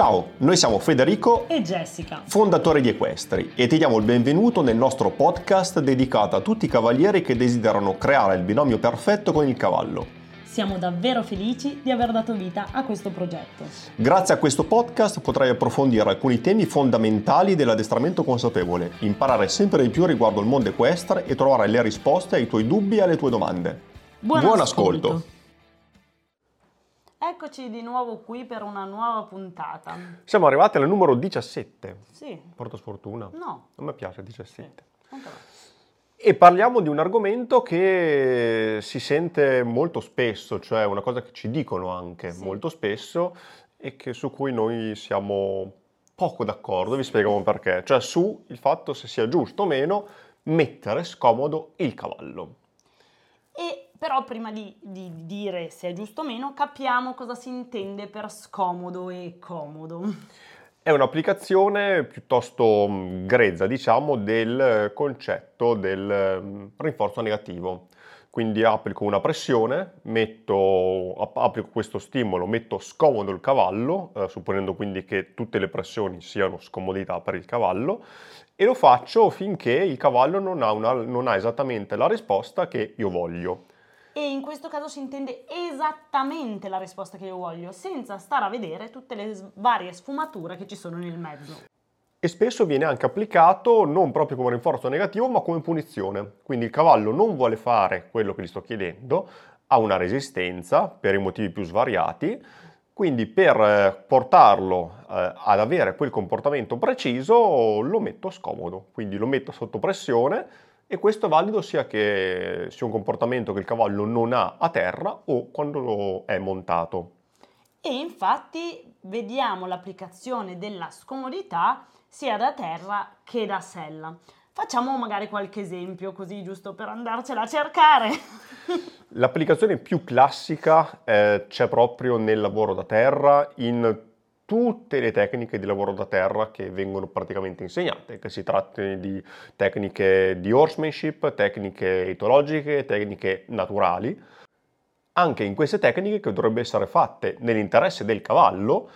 Ciao, noi siamo Federico e Jessica, fondatori di Equestri, e ti diamo il benvenuto nel nostro podcast dedicato a tutti i cavalieri che desiderano creare il binomio perfetto con il cavallo. Siamo davvero felici di aver dato vita a questo progetto. Grazie a questo podcast potrai approfondire alcuni temi fondamentali dell'addestramento consapevole, imparare sempre di più riguardo il mondo equestre e trovare le risposte ai tuoi dubbi e alle tue domande. Buon, Buon ascolto. ascolto. Eccoci di nuovo qui per una nuova puntata. Siamo arrivati al numero 17. Sì. Porta sfortuna? No. Non mi piace 17. Sì. E parliamo di un argomento che si sente molto spesso, cioè una cosa che ci dicono anche sì. molto spesso e che, su cui noi siamo poco d'accordo, vi spieghiamo perché, cioè su il fatto se sia giusto o meno mettere scomodo il cavallo. Però prima di, di, dire se è giusto o meno, capiamo cosa si intende per scomodo e comodo. È un'applicazione piuttosto mm, grezza, diciamo, del concetto del mm, rinforzo negativo. Quindi applico una pressione, metto, applico questo stimolo, metto scomodo il cavallo, eh, supponendo quindi che tutte le pressioni siano scomodità per il cavallo, e lo faccio finché il cavallo non ha, una, non ha esattamente la risposta che io voglio e in questo caso si intende esattamente la risposta che io voglio, senza stare a vedere tutte le varie sfumature che ci sono nel mezzo. E spesso viene anche applicato non proprio come rinforzo negativo, ma come punizione. Quindi il cavallo non vuole fare quello che gli sto chiedendo, ha una resistenza per i motivi più svariati, quindi per eh, portarlo eh, ad avere quel comportamento preciso lo metto scomodo, quindi lo metto sotto pressione e questo è valido sia che sia un comportamento che il cavallo non ha a terra o quando è montato. E infatti vediamo l'applicazione della scomodità sia da terra che da sella. Facciamo magari qualche esempio così giusto per andarcela a cercare. L'applicazione più classica eh, c'è proprio nel lavoro da terra in tutte le tecniche di lavoro da terra che vengono praticamente insegnate, che si tratti di tecniche di horsemanship, tecniche etologiche, tecniche naturali. Anche in queste tecniche, che dovrebbero essere fatte nell'interesse del cavallo,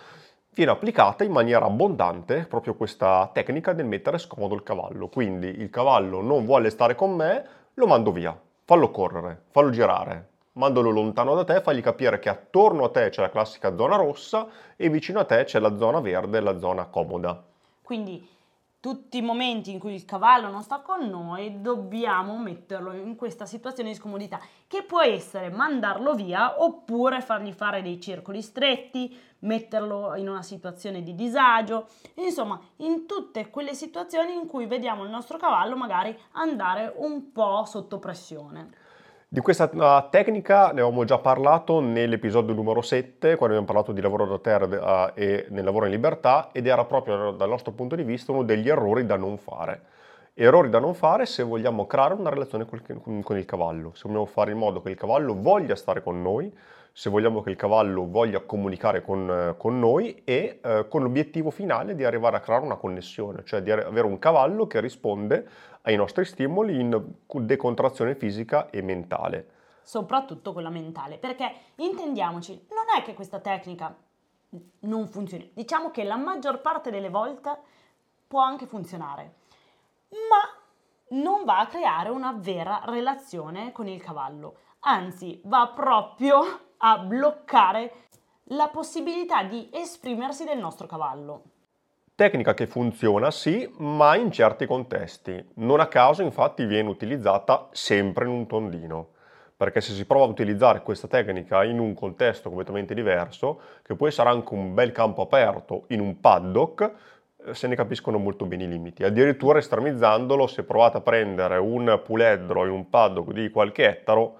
viene applicata in maniera abbondante proprio questa tecnica del mettere scomodo il cavallo. Quindi il cavallo non vuole stare con me, lo mando via, fallo correre, fallo girare, mandalo lontano da te, fagli capire che attorno a te c'è la classica zona rossa e vicino a te c'è la zona verde, la zona comoda. Quindi tutti i momenti in cui il cavallo non sta con noi dobbiamo metterlo in questa situazione di scomodità, che può essere mandarlo via oppure fargli fare dei circoli stretti, metterlo in una situazione di disagio, insomma in tutte quelle situazioni in cui vediamo il nostro cavallo magari andare un po' sotto pressione. Di questa uh, tecnica ne avevamo già parlato nell'episodio numero 7, quando abbiamo parlato di lavoro da terra uh, e nel lavoro in libertà, ed era proprio dal nostro punto di vista uno degli errori da non fare. Errori da non fare se vogliamo creare una relazione con, il cavallo, se vogliamo fare in modo che il cavallo voglia stare con noi, se vogliamo che il cavallo voglia comunicare con, con noi e eh, con l'obiettivo finale di arrivare a creare una connessione, cioè di avere un cavallo che risponde ai nostri stimoli in decontrazione fisica e mentale. Soprattutto quella mentale, perché intendiamoci, non è che questa tecnica non funzioni, diciamo che la maggior parte delle volte può anche funzionare, ma non va a creare una vera relazione con il cavallo, anzi va proprio a bloccare la possibilità di esprimersi del nostro cavallo. Tecnica che funziona sì, ma in certi contesti. Non a caso infatti viene utilizzata sempre in un tondino, perché se si prova a utilizzare questa tecnica in un contesto completamente diverso, che può essere anche un bel campo aperto in un paddock, se ne capiscono molto bene i limiti. Addirittura estremizzandolo, se provate a prendere un puledro in un paddock di qualche ettaro,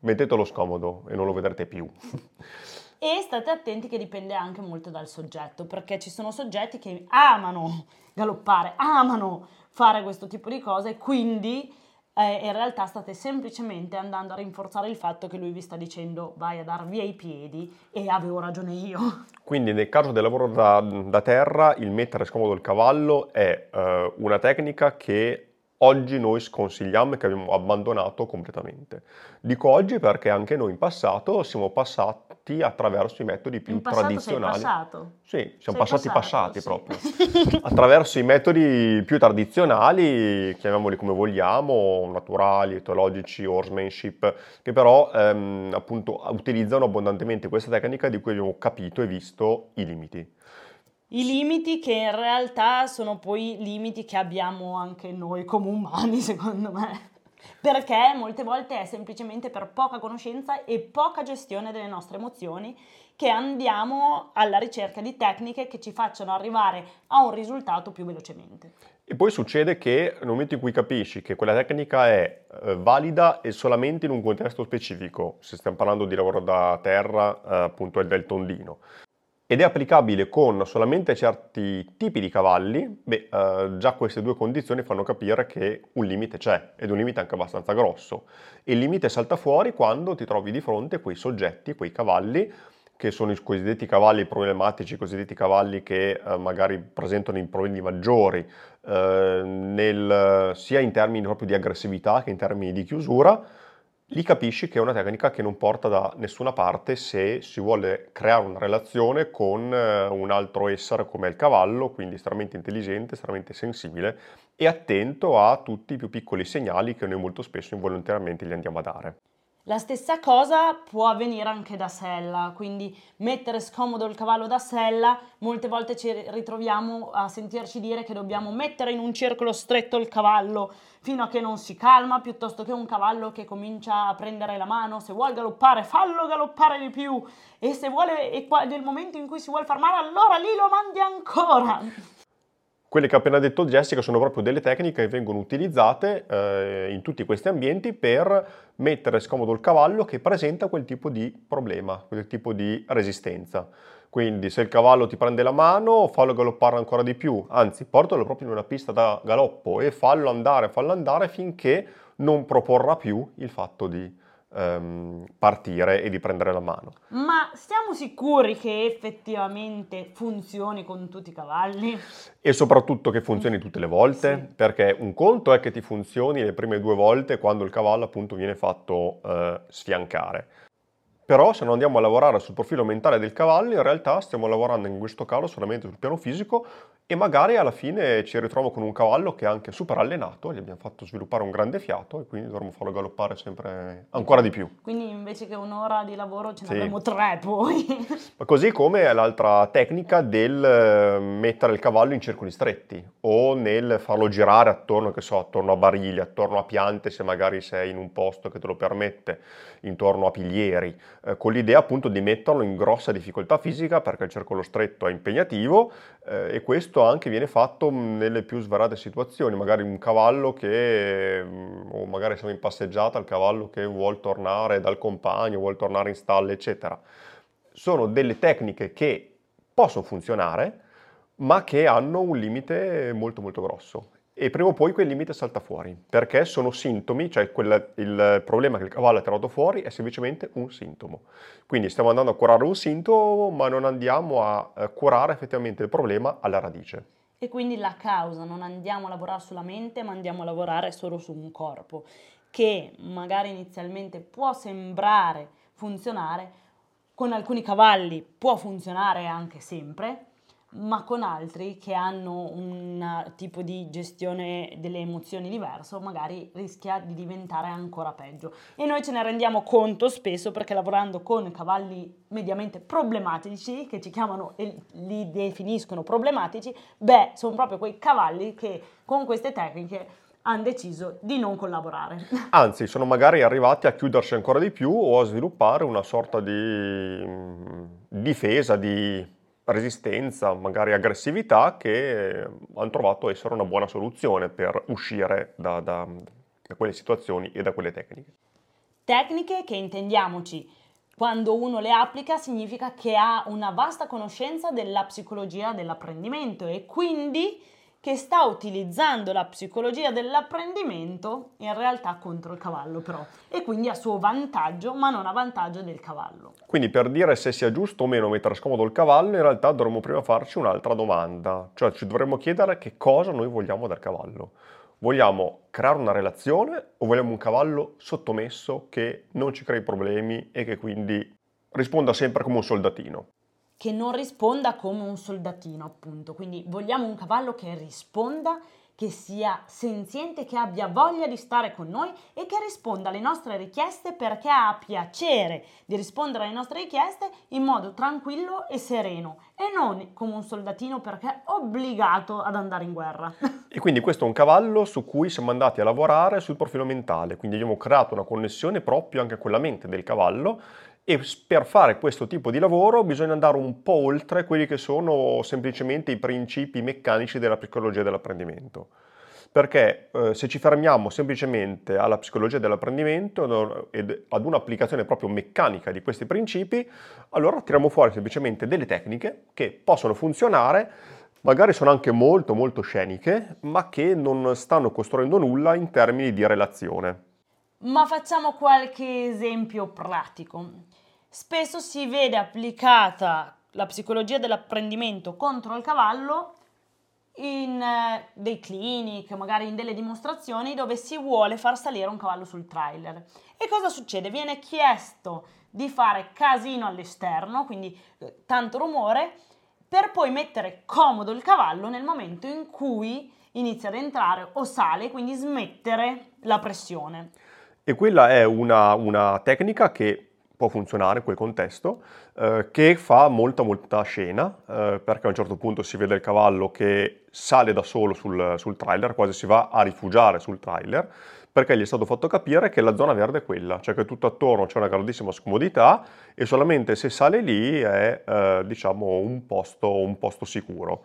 mettetelo scomodo e non lo vedrete più. E state attenti che dipende anche molto dal soggetto, perché ci sono soggetti che amano galoppare, amano fare questo tipo di cose, quindi eh, in realtà state semplicemente andando a rinforzare il fatto che lui vi sta dicendo vai a dar via i piedi e avevo ragione io. Quindi nel caso del lavoro da, da terra il mettere scomodo il cavallo è eh, una tecnica che oggi noi sconsigliamo e che abbiamo abbandonato completamente. Dico oggi perché anche noi in passato siamo passati attraverso i metodi più in tradizionali. Sì, siamo Sei passati passato, passati sì. proprio. attraverso i metodi più tradizionali, chiamiamoli come vogliamo, naturali, etologici, horsemanship, che però ehm, appunto utilizzano abbondantemente questa tecnica di cui abbiamo capito e visto i limiti. I limiti che in realtà sono poi limiti che abbiamo anche noi come umani, secondo me. Perché molte volte è semplicemente per poca conoscenza e poca gestione delle nostre emozioni che andiamo alla ricerca di tecniche che ci facciano arrivare a un risultato più velocemente. E poi succede che nel momento in cui capisci che quella tecnica è eh, valida e solamente in un contesto specifico, se stiamo parlando di lavoro da terra, eh, appunto è del tondino, ed è applicabile con solamente certi tipi di cavalli, beh, eh, già queste due condizioni fanno capire che un limite c'è, ed un limite anche abbastanza grosso. E il limite salta fuori quando ti trovi di fronte quei soggetti, quei cavalli, che sono i cosiddetti cavalli problematici, i cosiddetti cavalli che eh, magari presentano i problemi maggiori, eh, nel, sia in termini proprio di aggressività che in termini di chiusura, lì capisci che è una tecnica che non porta da nessuna parte se si vuole creare una relazione con eh, un altro essere come il cavallo, quindi estremamente intelligente, estremamente sensibile e attento a tutti i più piccoli segnali che noi molto spesso involontariamente gli andiamo a dare. La stessa cosa può avvenire anche da sella, quindi mettere scomodo il cavallo da sella, molte volte ci ritroviamo a sentirci dire che dobbiamo mettere in un circolo stretto il cavallo fino a che non si calma, piuttosto che un cavallo che comincia a prendere la mano, se vuole galoppare fallo galoppare di più e se vuole, e nel momento in cui si vuole fermare allora lì lo mandi ancora. Quelle che ha appena detto Jessica sono proprio delle tecniche che vengono utilizzate eh, in tutti questi ambienti per mettere scomodo il cavallo che presenta quel tipo di problema, quel tipo di resistenza. Quindi se il cavallo ti prende la mano, fallo galoppare ancora di più, anzi portalo proprio in una pista da galoppo e fallo andare, fallo andare finché non proporrà più il fatto di ehm, partire e di prendere la mano. Ma siamo sicuri che effettivamente funzioni con tutti i cavalli? E soprattutto che funzioni tutte le volte, Sì. perché un conto è che ti funzioni le prime due volte quando il cavallo appunto viene fatto eh, sfiancare. Però se non andiamo a lavorare sul profilo mentale del cavallo, in realtà stiamo lavorando in questo caso solamente sul piano fisico e magari alla fine ci ritroviamo con un cavallo che è anche super allenato, gli abbiamo fatto sviluppare un grande fiato e quindi dovremmo farlo galoppare sempre ancora di più. Quindi invece che un'ora di lavoro ce ne Sì. avremo tre poi. Ma Così come l'altra tecnica del eh, mettere il cavallo in circoli stretti o nel farlo girare attorno, che so, attorno a barili, attorno a piante se magari sei in un posto che te lo permette, intorno a piglieri, eh, con l'idea appunto di metterlo in grossa difficoltà fisica perché il circolo stretto è impegnativo eh, e questo anche viene fatto nelle più svariate situazioni, magari un cavallo che, o magari siamo in passeggiata, il cavallo che vuole tornare dal compagno, vuole tornare in stalla, eccetera sono delle tecniche che possono funzionare, ma che hanno un limite molto molto grosso. E prima o poi quel limite salta fuori, perché sono sintomi, cioè quel- il problema che il cavallo ha tirato fuori è semplicemente un sintomo. Quindi stiamo andando a curare un sintomo, ma non andiamo a eh, curare effettivamente il problema alla radice. E quindi la causa, non andiamo a lavorare sulla mente, ma andiamo a lavorare solo su un corpo che magari inizialmente può sembrare funzionare, con alcuni cavalli può funzionare anche sempre, ma con altri che hanno un tipo di gestione delle emozioni diverso, magari rischia di diventare ancora peggio. E noi ce ne rendiamo conto spesso perché lavorando con cavalli mediamente problematici, che ci chiamano e li definiscono problematici, beh, sono proprio quei cavalli che con queste tecniche hanno deciso di non collaborare. Anzi, sono magari arrivati a chiudersi ancora di più o a sviluppare una sorta di mm, difesa, di resistenza, magari aggressività, che eh, hanno trovato essere una buona soluzione per uscire da, da- da quelle situazioni e da quelle tecniche. Tecniche che intendiamoci, quando uno le applica significa che ha una vasta conoscenza della psicologia dell'apprendimento e quindi che sta utilizzando la psicologia dell'apprendimento in realtà contro il cavallo però e quindi a suo vantaggio ma non a vantaggio del cavallo. Quindi per dire se sia giusto o meno mettere scomodo il cavallo, in realtà dovremmo prima farci un'altra domanda, cioè ci dovremmo chiedere che cosa noi vogliamo dal cavallo. Vogliamo creare una relazione o vogliamo un cavallo sottomesso che non ci crei problemi e che quindi risponda sempre come un soldatino? Che non risponda come un soldatino, appunto. Quindi vogliamo un cavallo che risponda che sia senziente, che abbia voglia di stare con noi e che risponda alle nostre richieste perché ha piacere di rispondere alle nostre richieste in modo tranquillo e sereno e non come un soldatino perché è obbligato ad andare in guerra. E quindi questo è un cavallo su cui siamo andati a lavorare sul profilo mentale, quindi abbiamo creato una connessione proprio anche con la mente del cavallo e per fare questo tipo di lavoro bisogna andare un po' oltre quelli che sono semplicemente i principi meccanici della psicologia dell'apprendimento. Perché eh, se ci fermiamo semplicemente alla psicologia dell'apprendimento ed ad un'applicazione proprio meccanica di questi principi, allora tiriamo fuori semplicemente delle tecniche che possono funzionare, magari sono anche molto molto sceniche, ma che non stanno costruendo nulla in termini di relazione. Ma facciamo qualche esempio pratico. Spesso si vede applicata la psicologia dell'apprendimento contro il cavallo in eh, dei clinic, magari in delle dimostrazioni dove si vuole far salire un cavallo sul trailer. E cosa succede? Viene chiesto di fare casino all'esterno, quindi eh, tanto rumore, per poi mettere comodo il cavallo nel momento in cui inizia ad entrare o sale, quindi smettere la pressione. E quella è una, una tecnica che può funzionare in quel contesto, eh, che fa molta molta scena, eh, perché a un certo punto si vede il cavallo che sale da solo sul, sul, trailer, quasi si va a rifugiare sul trailer, perché gli è stato fatto capire che la zona verde è quella, cioè che tutto attorno c'è una grandissima scomodità e solamente se sale lì è eh, diciamo un posto, un posto sicuro.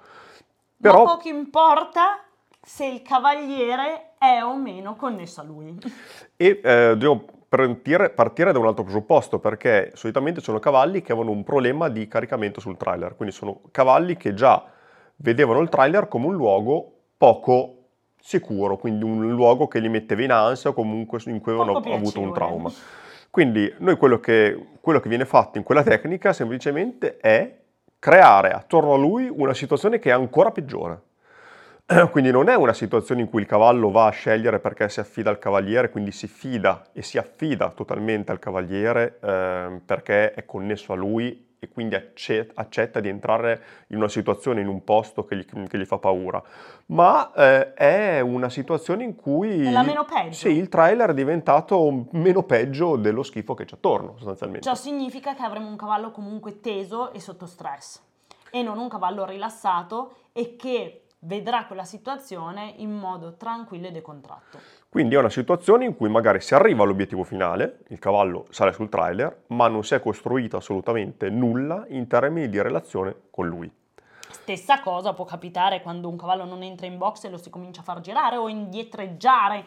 Però... Ma poco importa se il cavaliere è o meno connesso a lui. E eh, devo partire, partire, da un altro presupposto, perché solitamente sono cavalli che avevano un problema di caricamento sul trailer, quindi sono cavalli che già vedevano il trailer come un luogo poco sicuro, quindi un luogo che li metteva in ansia o comunque in cui avevano avuto un trauma. Quindi noi quello che, quello che viene fatto in quella tecnica semplicemente è creare attorno a lui una situazione che è ancora peggiore. Quindi non è una situazione in cui il cavallo va a scegliere perché si affida al cavaliere, quindi si fida e si affida totalmente al cavaliere eh, perché è connesso a lui e quindi accetta di entrare in una situazione, in un posto che gli, che gli fa paura. Ma eh, è una situazione in cui... È la meno peggio. Sì, il trailer è diventato meno peggio dello schifo che c'è attorno, sostanzialmente. Ciò significa che avremo un cavallo comunque teso e sotto stress e non un cavallo rilassato e che vedrà quella situazione in modo tranquillo e decontratto. Quindi è una situazione in cui magari si arriva all'obiettivo finale, il cavallo sale sul trailer, ma non si è costruito assolutamente nulla in termini di relazione con lui. Stessa cosa può capitare quando un cavallo non entra in box e lo si comincia a far girare o indietreggiare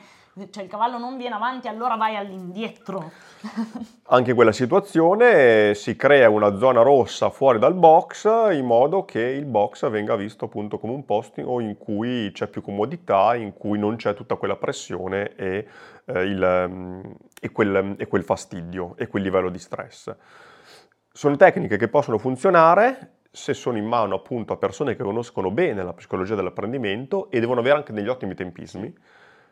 cioè il cavallo non viene avanti, allora vai all'indietro. Anche in quella situazione si crea una zona rossa fuori dal box in modo che il box venga visto appunto come un posto in cui c'è più comodità, in cui non c'è tutta quella pressione e, eh, il, mm, e, quel, e quel fastidio e quel livello di stress. Sono tecniche che possono funzionare se sono in mano appunto a persone che conoscono bene la psicologia dell'apprendimento e devono avere anche degli ottimi tempismi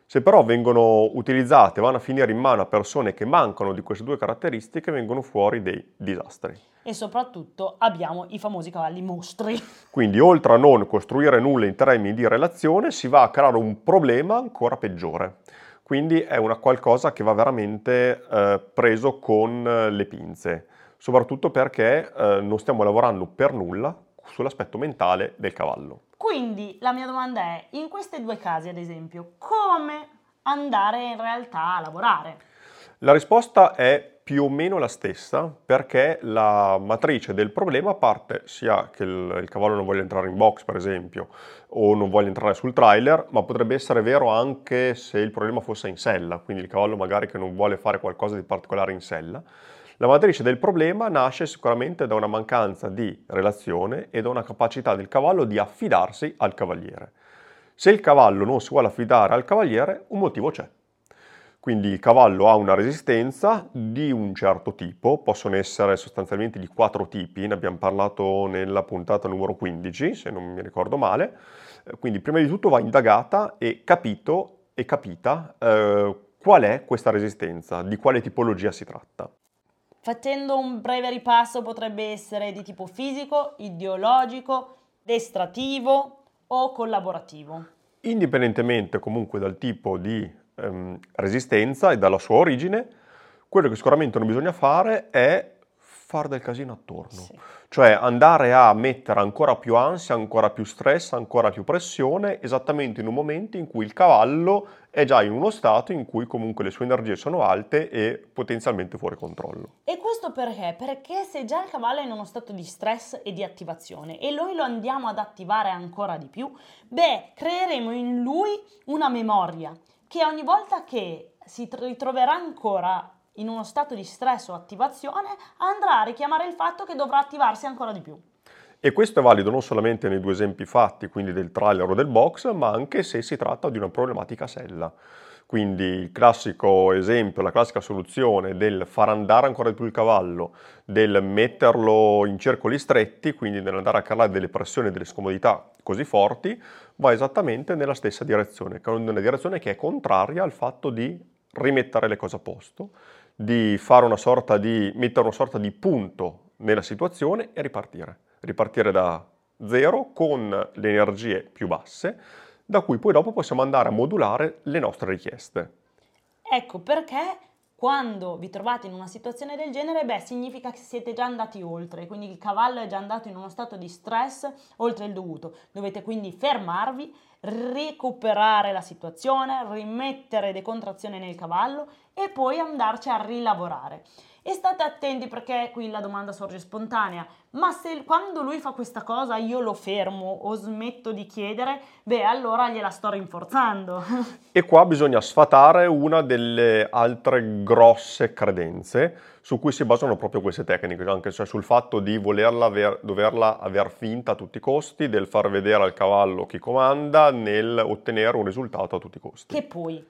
se però vengono utilizzate, vanno a finire in mano a persone che mancano di queste due caratteristiche, vengono fuori dei disastri. E soprattutto abbiamo i famosi cavalli mostri. Quindi oltre a non costruire nulla in termini di relazione, si va a creare un problema ancora peggiore. Quindi è una qualcosa che va veramente eh, preso con eh, le pinze, soprattutto perché eh, non stiamo lavorando per nulla sull'aspetto mentale del cavallo. Quindi la mia domanda è, in questi due casi ad esempio, come andare in realtà a lavorare? La risposta è più o meno la stessa perché la matrice del problema parte sia che il, il, cavallo non voglia entrare in box per esempio o non voglia entrare sul trailer, ma potrebbe essere vero anche se il problema fosse in sella, quindi il cavallo magari che non vuole fare qualcosa di particolare in sella. La matrice del problema nasce sicuramente da una mancanza di relazione e da una capacità del cavallo di affidarsi al cavaliere. Se il cavallo non si vuole affidare al cavaliere, un motivo c'è. Quindi il cavallo ha una resistenza di un certo tipo, possono essere sostanzialmente di quattro tipi, ne abbiamo parlato nella puntata numero 15, se non mi ricordo male. Quindi prima di tutto va indagata e capito e capita eh, qual è questa resistenza, di quale tipologia si tratta. Facendo un breve ripasso potrebbe essere di tipo fisico, ideologico, destrativo o collaborativo. Indipendentemente comunque dal tipo di ehm, resistenza e dalla sua origine, quello che sicuramente non bisogna fare è fare del casino attorno. Sì. Cioè andare a mettere ancora più ansia, ancora più stress, ancora più pressione, esattamente in un momento in cui il cavallo è già in uno stato in cui comunque le sue energie sono alte e potenzialmente fuori controllo. E questo perché? Perché se già il cavallo è in uno stato di stress e di attivazione e noi lo andiamo ad attivare ancora di più, beh, creeremo in lui una memoria che ogni volta che si ritroverà ancora in uno stato di stress o attivazione andrà a richiamare il fatto che dovrà attivarsi ancora di più. E questo è valido non solamente nei due esempi fatti, quindi del trailer o del box, ma anche se si tratta di una problematica sella. Quindi il classico esempio, la classica soluzione del far andare ancora di più il cavallo, del metterlo in circoli stretti, quindi nell'andare a calare delle pressioni e delle scomodità così forti, va esattamente nella stessa direzione, che è una direzione che è contraria al fatto di rimettere le cose a posto, di una di, mettere una sorta di punto nella situazione e ripartire. Ripartire da zero con le energie più basse, da cui poi dopo possiamo andare a modulare le nostre richieste. Ecco perché quando vi trovate in una situazione del genere, beh, significa che siete già andati oltre, quindi il cavallo è già andato in uno stato di stress oltre il dovuto. Dovete quindi fermarvi, recuperare la situazione, rimettere decontrazione nel cavallo e poi andarci a rilavorare. E state attenti perché qui la domanda sorge spontanea, ma se quando lui fa questa cosa io lo fermo o smetto di chiedere, beh allora gliela sto rinforzando. E qua bisogna sfatare una delle altre grosse credenze su cui si basano proprio queste tecniche, anche cioè sul fatto di volerla aver, doverla aver finta a tutti i costi, del far vedere al cavallo chi comanda, nel ottenere un risultato a tutti i costi. Che poi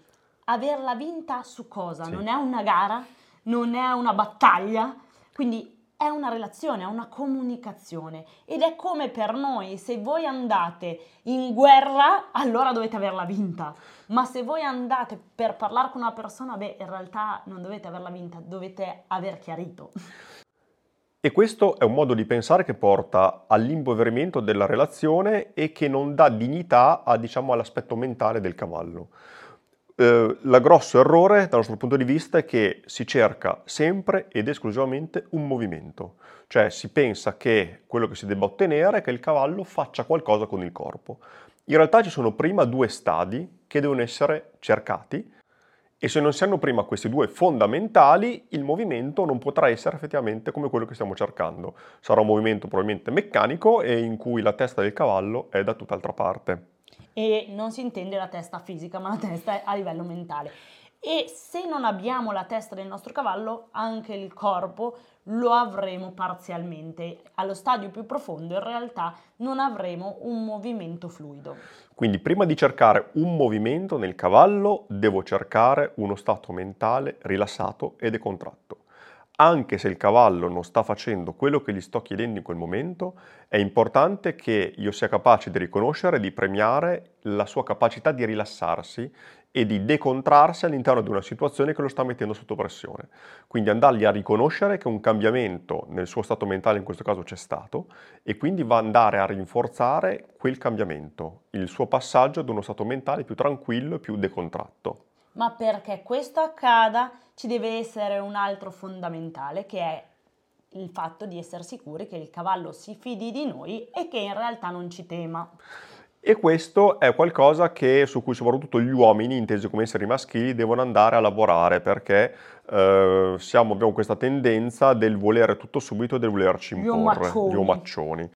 averla vinta su cosa? Sì. Non è una gara? non è una battaglia, quindi è una relazione, è una comunicazione ed è come per noi, se voi andate in guerra, allora dovete averla vinta, ma se voi andate per parlare con una persona, beh, in realtà non dovete averla vinta, dovete aver chiarito. E questo è un modo di pensare che porta all'impoverimento della relazione e che non dà dignità a, diciamo, all'aspetto mentale del cavallo. Eh, il grosso errore dal nostro punto di vista è che si cerca sempre ed esclusivamente un movimento, cioè si pensa che quello che si debba ottenere è che il cavallo faccia qualcosa con il corpo. In realtà ci sono prima due stadi che devono essere cercati e se non si hanno prima questi due fondamentali, il movimento non potrà essere effettivamente come quello che stiamo cercando. Sarà un movimento probabilmente meccanico e in cui la testa del cavallo è da tutt'altra parte e non si intende la testa fisica, ma la testa a livello mentale. E se non abbiamo la testa del nostro cavallo, anche il corpo lo avremo parzialmente. Allo stadio più profondo in realtà non avremo un movimento fluido. Quindi prima di cercare un movimento nel cavallo devo cercare uno stato mentale rilassato e decontratto anche se il cavallo non sta facendo quello che gli sto chiedendo in quel momento, è importante che io sia capace di riconoscere e di premiare la sua capacità di rilassarsi e di decontrarsi all'interno di una situazione che lo sta mettendo sotto pressione. Quindi andargli a riconoscere che un cambiamento nel suo stato mentale in questo caso c'è stato e quindi va andare a rinforzare quel cambiamento, il suo passaggio ad uno stato mentale più tranquillo e più decontratto ma perché questo accada ci deve essere un altro fondamentale che è il fatto di essere sicuri che il cavallo si fidi di noi e che in realtà non ci tema. E questo è qualcosa che, su cui soprattutto gli uomini, intesi come esseri maschili, devono andare a lavorare perché eh, siamo, abbiamo questa tendenza del volere tutto subito e del volerci imporre, gli omaccioni.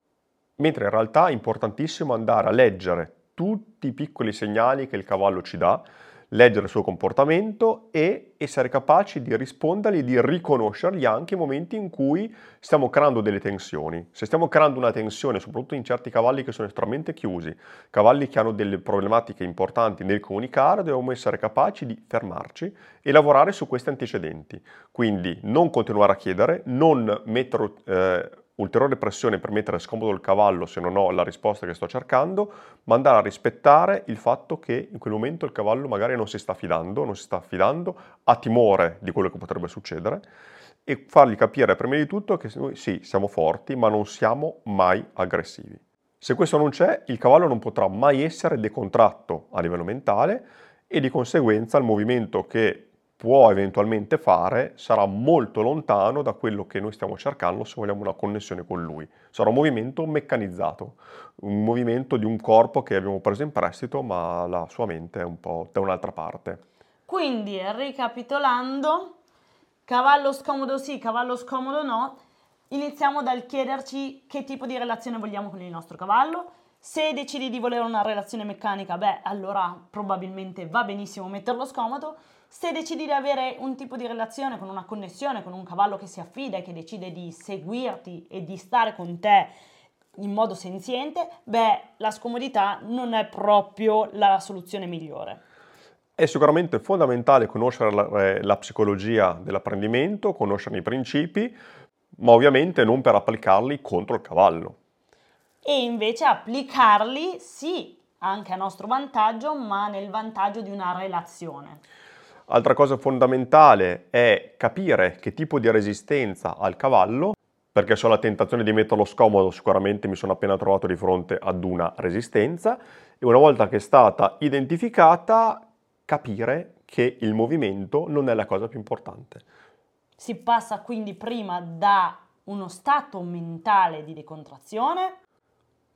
Mentre in realtà è importantissimo andare a leggere tutti i piccoli segnali che il cavallo ci dà, leggere il suo comportamento e essere capaci di rispondergli, di riconoscergli anche i momenti in cui stiamo creando delle tensioni. Se stiamo creando una tensione, soprattutto in certi cavalli che sono estremamente chiusi, cavalli che hanno delle problematiche importanti nel comunicare, dobbiamo essere capaci di fermarci e lavorare su questi antecedenti. Quindi non continuare a chiedere, non mettere... Eh, ulteriore pressione per mettere scomodo il cavallo se non ho la risposta che sto cercando, ma andare a rispettare il fatto che in quel momento il cavallo magari non si sta fidando, non si sta affidando, ha timore di quello che potrebbe succedere e fargli capire prima di tutto che noi sì, siamo forti, ma non siamo mai aggressivi. Se questo non c'è, il cavallo non potrà mai essere decontratto a livello mentale e di conseguenza il movimento che può eventualmente fare sarà molto lontano da quello che noi stiamo cercando se vogliamo una connessione con lui. Sarà un movimento meccanizzato, un movimento di un corpo che abbiamo preso in prestito ma la sua mente è un po' da un'altra parte. Quindi, ricapitolando, cavallo scomodo sì, cavallo scomodo no, iniziamo dal chiederci che tipo di relazione vogliamo con il nostro cavallo. Se decidi di volere una relazione meccanica, beh, allora probabilmente va benissimo metterlo scomodo se decidi di avere un tipo di relazione con una connessione, con un cavallo che si affida e che decide di seguirti e di stare con te in modo senziente, beh, la scomodità non è proprio la soluzione migliore. È sicuramente fondamentale conoscere la, eh, la psicologia dell'apprendimento, conoscere i principi, ma ovviamente non per applicarli contro il cavallo. E invece applicarli sì, anche a nostro vantaggio, ma nel vantaggio di una relazione. Altra cosa fondamentale è capire che tipo di resistenza ha il cavallo, perché se ho la tentazione di metterlo scomodo sicuramente mi sono appena trovato di fronte ad una resistenza e una volta che è stata identificata capire che il movimento non è la cosa più importante. Si passa quindi prima da uno stato mentale di decontrazione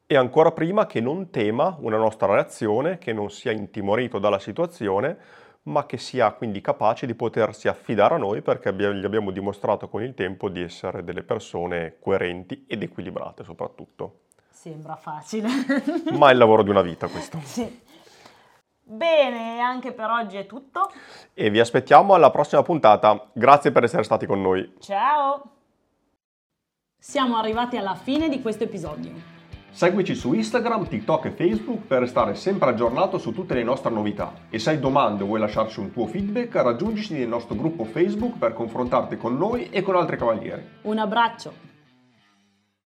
e ancora prima che non tema una nostra reazione, che non sia intimorito dalla situazione, ma che sia quindi capace di potersi affidare a noi perché gli abbiamo dimostrato con il tempo di essere delle persone coerenti ed equilibrate soprattutto. Sembra facile. ma è il lavoro di una vita questo. Sì. Bene, anche per oggi è tutto. E vi aspettiamo alla prossima puntata. Grazie per essere stati con noi. Ciao! Siamo arrivati alla fine di questo episodio. Seguici su Instagram, TikTok e Facebook per restare sempre aggiornato su tutte le nostre novità. E se hai domande o vuoi lasciarci un tuo feedback, raggiungici nel nostro gruppo Facebook per confrontarti con noi e con altri cavalieri. Un abbraccio!